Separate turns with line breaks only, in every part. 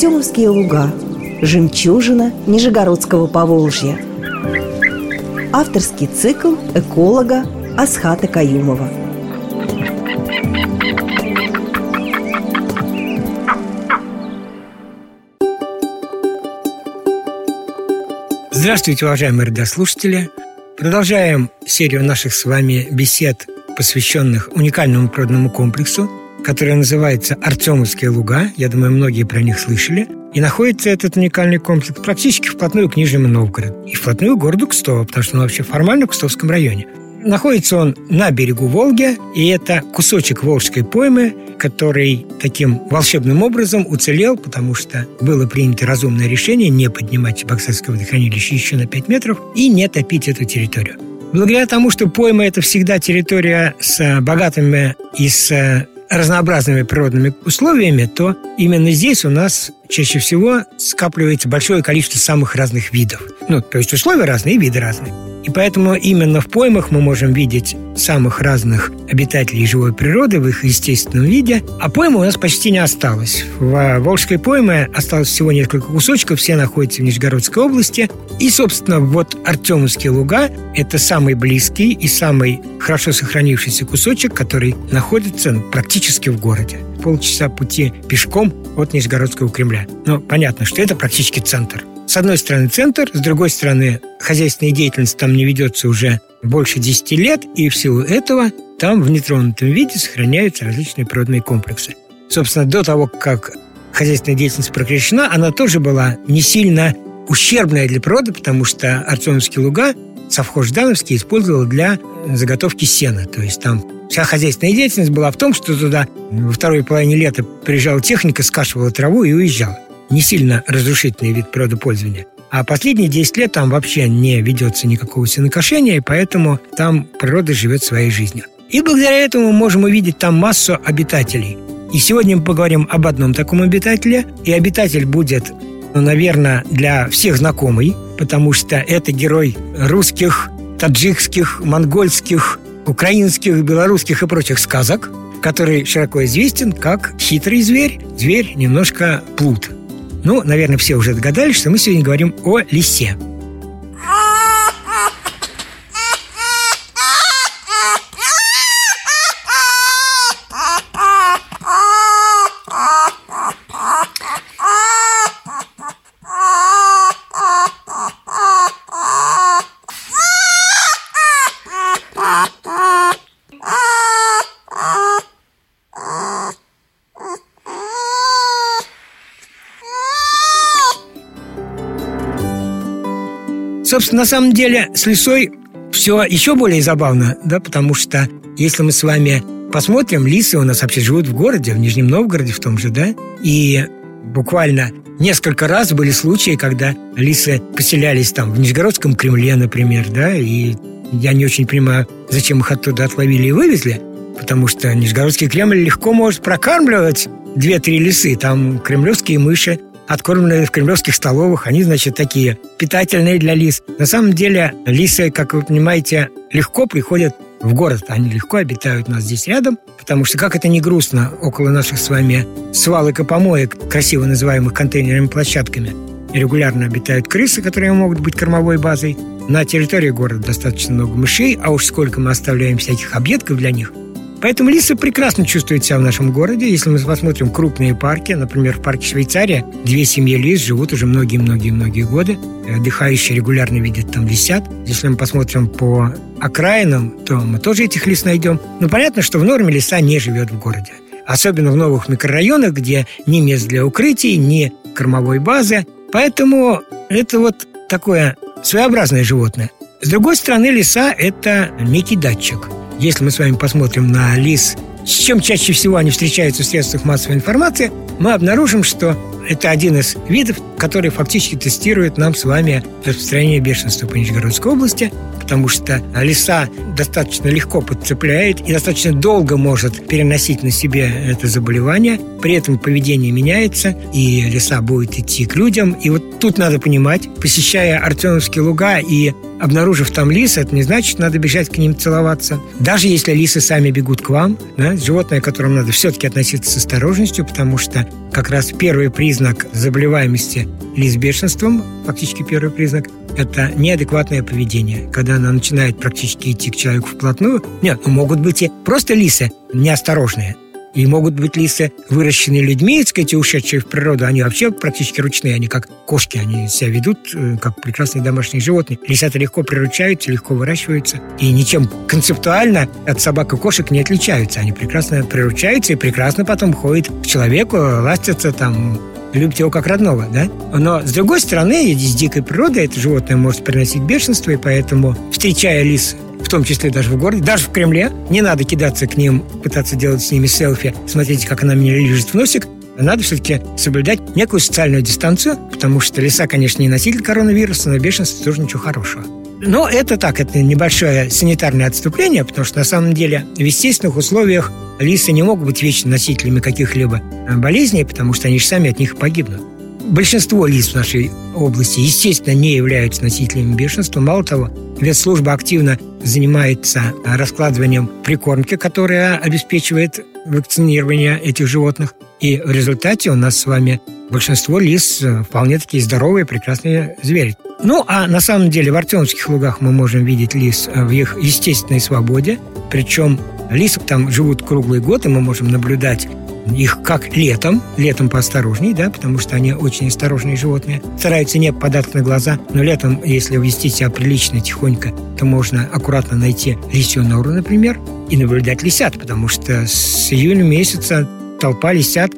Артемовские луга Жемчужина Нижегородского Поволжья. Авторский цикл эколога Асхата Каюмова.
Здравствуйте, уважаемые радиослушатели! Продолжаем серию наших с вами бесед, посвященных уникальному природному комплексу, который называется Артемовские луга. Я думаю, многие про них слышали. И находится этот уникальный комплекс практически вплотную к Нижнему Новгороду. И вплотную к городу Кстово, потому что он вообще формально в Кстовском районе. Находится он на берегу Волги, и это кусочек Волжской поймы, который таким волшебным образом уцелел, потому что было принято разумное решение не поднимать Чебоксарское водохранилище еще на 5 метров и не топить эту территорию. Благодаря тому, что пойма – это всегда территория с богатыми и с разнообразными природными условиями, то именно здесь у нас чаще всего скапливается большое количество самых разных видов. Ну, то есть условия разные виды разные. И поэтому именно в поймах мы можем видеть самых разных обитателей живой природы в их естественном виде, а поймы у нас почти не осталось. В Волжской пойме осталось всего несколько кусочков, все находятся в Нижегородской области. И, собственно, вот Артемовские луга – это самый близкий и самый хорошо сохранившийся кусочек, который находится практически в городе. Полчаса пути пешком от Нижегородского Кремля. Но понятно, что это практически центр. С одной стороны центр, с другой стороны хозяйственная деятельность там не ведется уже больше 10 лет, и в силу этого там в нетронутом виде сохраняются различные природные комплексы. Собственно, до того, как хозяйственная деятельность прекращена, она тоже была не сильно ущербная для природы, потому что Артемовские луга совхоз Ждановский использовал для заготовки сена. То есть там вся хозяйственная деятельность была в том, что туда во второй половине лета приезжала техника, скашивала траву и уезжала не сильно разрушительный вид природопользования. А последние 10 лет там вообще не ведется никакого сенокошения, и поэтому там природа живет своей жизнью. И благодаря этому мы можем увидеть там массу обитателей. И сегодня мы поговорим об одном таком обитателе. И обитатель будет, ну, наверное, для всех знакомый, потому что это герой русских, таджикских, монгольских, украинских, белорусских и прочих сказок, который широко известен как хитрый зверь, зверь немножко плут. Ну, наверное, все уже догадались, что мы сегодня говорим о лисе. Собственно, на самом деле с лисой все еще более забавно, да, потому что если мы с вами посмотрим, лисы у нас вообще живут в городе, в Нижнем Новгороде в том же, да, и буквально несколько раз были случаи, когда лисы поселялись там в Нижегородском Кремле, например, да, и я не очень понимаю, зачем их оттуда отловили и вывезли, потому что Нижегородский Кремль легко может прокармливать две-три лисы, там кремлевские мыши откормленные в кремлевских столовых. Они, значит, такие питательные для лис. На самом деле лисы, как вы понимаете, легко приходят в город. Они легко обитают у нас здесь рядом, потому что, как это не грустно, около наших с вами свалок и помоек, красиво называемых контейнерными площадками, регулярно обитают крысы, которые могут быть кормовой базой. На территории города достаточно много мышей, а уж сколько мы оставляем всяких объедков для них – Поэтому лисы прекрасно чувствуют себя в нашем городе. Если мы посмотрим крупные парки, например, в парке Швейцария, две семьи лис живут уже многие-многие-многие годы. Отдыхающие регулярно видят там лисят. Если мы посмотрим по окраинам, то мы тоже этих лис найдем. Но понятно, что в норме лиса не живет в городе. Особенно в новых микрорайонах, где ни мест для укрытий, ни кормовой базы. Поэтому это вот такое своеобразное животное. С другой стороны, лиса – это некий датчик – если мы с вами посмотрим на лис, с чем чаще всего они встречаются в средствах массовой информации, мы обнаружим, что это один из видов, который фактически тестирует нам с вами распространение бешенства по Нижегородской области, потому что лиса достаточно легко подцепляет и достаточно долго может переносить на себе это заболевание. При этом поведение меняется, и лиса будет идти к людям. И вот тут надо понимать, посещая Артемовские луга и обнаружив там лис, это не значит, надо бежать к ним целоваться. Даже если лисы сами бегут к вам, да, животное, к которому надо все-таки относиться с осторожностью, потому что как раз первый признак заболеваемости лис бешенством, фактически первый признак, это неадекватное поведение, когда она начинает практически идти к человеку вплотную. Нет, ну, могут быть и просто лисы неосторожные. И могут быть лисы, выращенные людьми, так сказать, ушедшие в природу. Они вообще практически ручные, они как кошки, они себя ведут э, как прекрасные домашние животные. Лиса-то легко приручаются, легко выращиваются. И ничем концептуально от собак и кошек не отличаются. Они прекрасно приручаются и прекрасно потом ходят к человеку, ластятся там, любят его как родного, да? Но, с другой стороны, из дикой природы это животное может приносить бешенство, и поэтому, встречая лис в том числе даже в городе, даже в Кремле. Не надо кидаться к ним, пытаться делать с ними селфи, смотрите, как она мне лежит в носик. Надо все-таки соблюдать некую социальную дистанцию, потому что лиса, конечно, не носитель коронавируса, но бешенство тоже ничего хорошего. Но это так, это небольшое санитарное отступление, потому что на самом деле в естественных условиях лисы не могут быть вечно носителями каких-либо болезней, потому что они же сами от них погибнут. Большинство лиц в нашей области, естественно, не являются носителями бешенства. Мало того, ветслужба активно занимается раскладыванием прикормки, которая обеспечивает вакцинирование этих животных. И в результате у нас с вами большинство лис вполне такие здоровые, прекрасные звери. Ну, а на самом деле в Артемских лугах мы можем видеть лис в их естественной свободе. Причем лисы там живут круглый год, и мы можем наблюдать их как летом, летом поосторожней, да, потому что они очень осторожные животные, стараются не попадать на глаза, но летом, если вести себя прилично, тихонько, то можно аккуратно найти лисью нору, например, и наблюдать лисят, потому что с июня месяца толпа лисят,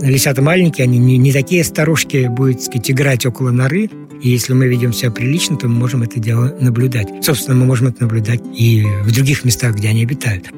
лисята маленькие, они не, не такие старушки, будут, так сказать, играть около норы, и если мы ведем себя прилично, то мы можем это дело наблюдать. Собственно, мы можем это наблюдать и в других местах, где они обитают.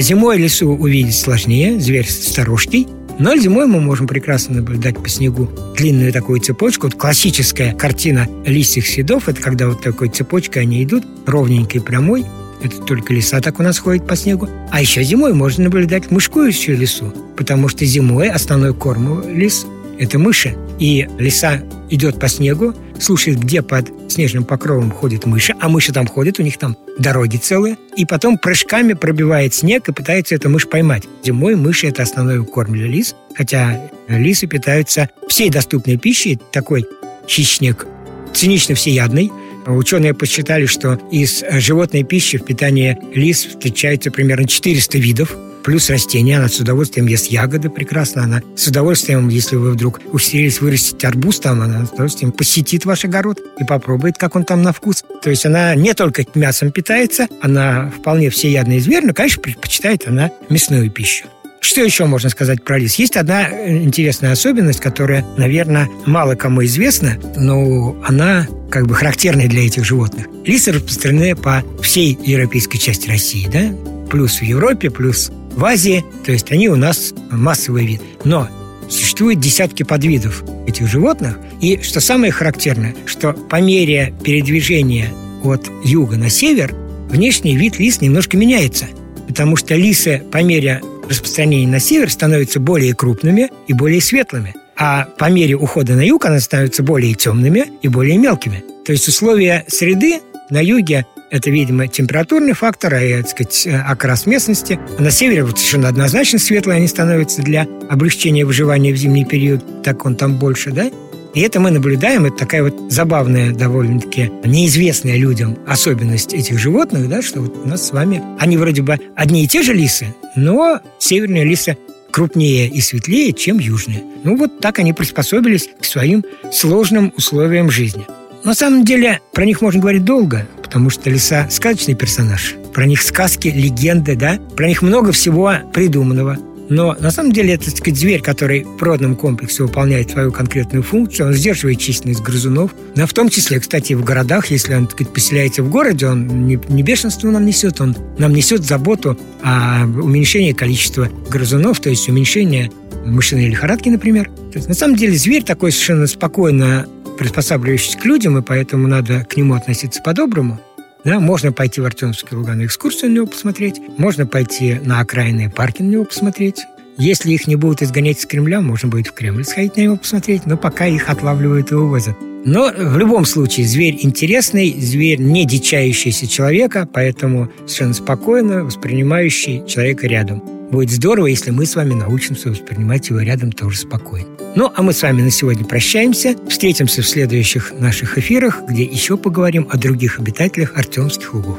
Зимой лесу увидеть сложнее, зверь старушкий, но зимой мы можем прекрасно наблюдать по снегу длинную такую цепочку. Вот классическая картина листьев следов – это когда вот такой цепочкой они идут, ровненькой, прямой. Это только леса так у нас ходит по снегу. А еще зимой можно наблюдать мышкующую лесу, потому что зимой основной корм лис – это мыши. И лиса идет по снегу, слушает, где под снежным покровом ходят мыши, а мыши там ходят, у них там дороги целые, и потом прыжками пробивает снег и пытается эту мышь поймать. Зимой мыши – это основной корм для лис, хотя лисы питаются всей доступной пищей, такой хищник цинично всеядный, Ученые посчитали, что из животной пищи в питании лис встречается примерно 400 видов – плюс растения. Она с удовольствием ест ягоды прекрасно. Она с удовольствием, если вы вдруг усилились вырастить арбуз, там она с удовольствием посетит ваш огород и попробует, как он там на вкус. То есть она не только мясом питается, она вполне всеядный зверь, но, конечно, предпочитает она мясную пищу. Что еще можно сказать про лис? Есть одна э, интересная особенность, которая, наверное, мало кому известна, но она как бы характерная для этих животных. Лисы распространены по всей европейской части России, да? Плюс в Европе, плюс в Азии, то есть они у нас массовый вид. Но существует десятки подвидов этих животных. И что самое характерное, что по мере передвижения от юга на север внешний вид лис немножко меняется. Потому что лисы по мере распространения на север становятся более крупными и более светлыми. А по мере ухода на юг они становятся более темными и более мелкими. То есть условия среды на юге это, видимо, температурный фактор, и, так сказать, окрас местности. На севере вот совершенно однозначно светлые они становятся для облегчения выживания в зимний период, так он там больше, да? И это мы наблюдаем, это такая вот забавная, довольно-таки неизвестная людям особенность этих животных, да, что вот у нас с вами, они вроде бы одни и те же лисы, но северные лисы крупнее и светлее, чем южные. Ну вот так они приспособились к своим сложным условиям жизни. На самом деле про них можно говорить долго, потому что лиса – сказочный персонаж – про них сказки, легенды, да, про них много всего придуманного. Но на самом деле это, так сказать, зверь, который в природном комплексе выполняет свою конкретную функцию, он сдерживает численность грызунов. Но в том числе, кстати, в городах, если он, так сказать, поселяется в городе, он не, не бешенство нам несет, он нам несет заботу о уменьшении количества грызунов, то есть уменьшение мышиной лихорадки, например. То есть, на самом деле зверь такой совершенно спокойно приспосабливающийся к людям, и поэтому надо к нему относиться по-доброму. Да, можно пойти в Артемский луга на экскурсию на него посмотреть, можно пойти на окраинные парки на него посмотреть. Если их не будут изгонять из Кремля, можно будет в Кремль сходить на него посмотреть, но пока их отлавливают и увозят. Но в любом случае зверь интересный, зверь не дичающийся человека, поэтому совершенно спокойно воспринимающий человека рядом. Будет здорово, если мы с вами научимся воспринимать его рядом тоже спокойно. Ну, а мы с вами на сегодня прощаемся. Встретимся в следующих наших эфирах, где еще поговорим о других обитателях Артемских лугов.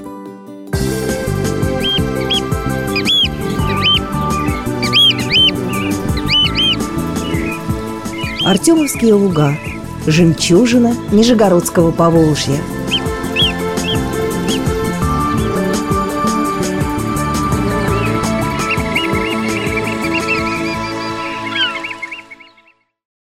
Артемовские луга. Жемчужина Нижегородского Поволжья –